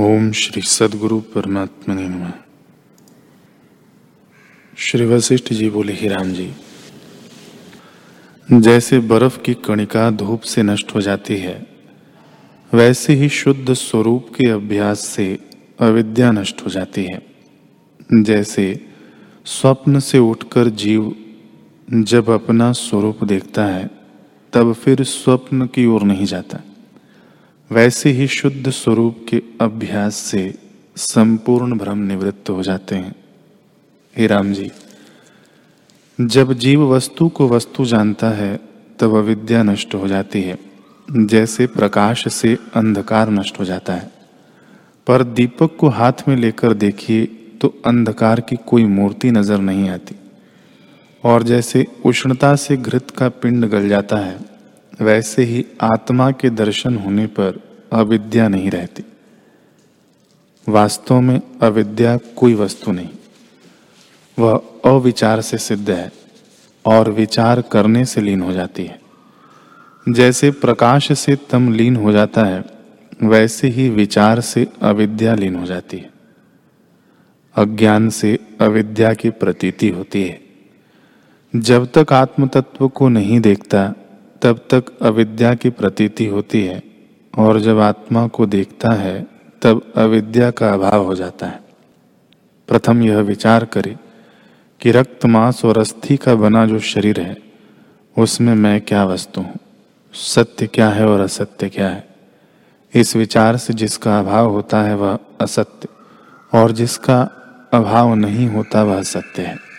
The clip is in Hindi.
ओम श्री सदगुरु परमात्मा ने श्री वशिष्ठ जी बोले, ही राम जी, जैसे बर्फ़ की कणिका धूप से नष्ट हो जाती है, वैसे ही शुद्ध स्वरूप के अभ्यास से अविद्या नष्ट हो जाती है। जैसे स्वप्न से उठकर जीव जब अपना स्वरूप देखता है, तब फिर स्वप्न की ओर नहीं जाता। वैसे ही शुद्ध स्वरूप के अभ्यास से संपूर्ण भ्रम निवृत्त हो जाते हैं। हे राम जी जब जीव वस्तु को वस्तु जानता है, तब अविद्या नष्ट हो जाती है, जैसे प्रकाश से अंधकार नष्ट हो जाता है। पर दीपक को हाथ में लेकर देखिए तो अंधकार की कोई मूर्ति नज़र नहीं आती। और जैसे उष्णता से घृत का पिंड गल जाता है वैसे ही आत्मा के दर्शन होने पर अविद्या नहीं रहती। वास्तव में अविद्या कोई वस्तु नहीं। वह अविचार से सिद्ध है और विचार करने से लीन हो जाती है। जैसे प्रकाश से तम लीन हो जाता है, वैसे ही विचार से अविद्या लीन हो जाती है। अज्ञान से अविद्या की प्रतीति होती है। जब तक आत्म तत्व को नहीं देखता तब तक अविद्या की प्रतीति होती है और जब आत्मा को देखता है, तब अविद्या का अभाव हो जाता है। प्रथम यह विचार करे कि रक्त मांस और अस्थि का बना जो शरीर है, उसमें मैं क्या वस्तु हूँ? सत्य क्या है और असत्य क्या है? इस विचार से जिसका अभाव होता है वह असत्य, और जिसका अभाव नहीं होता वह सत्य है।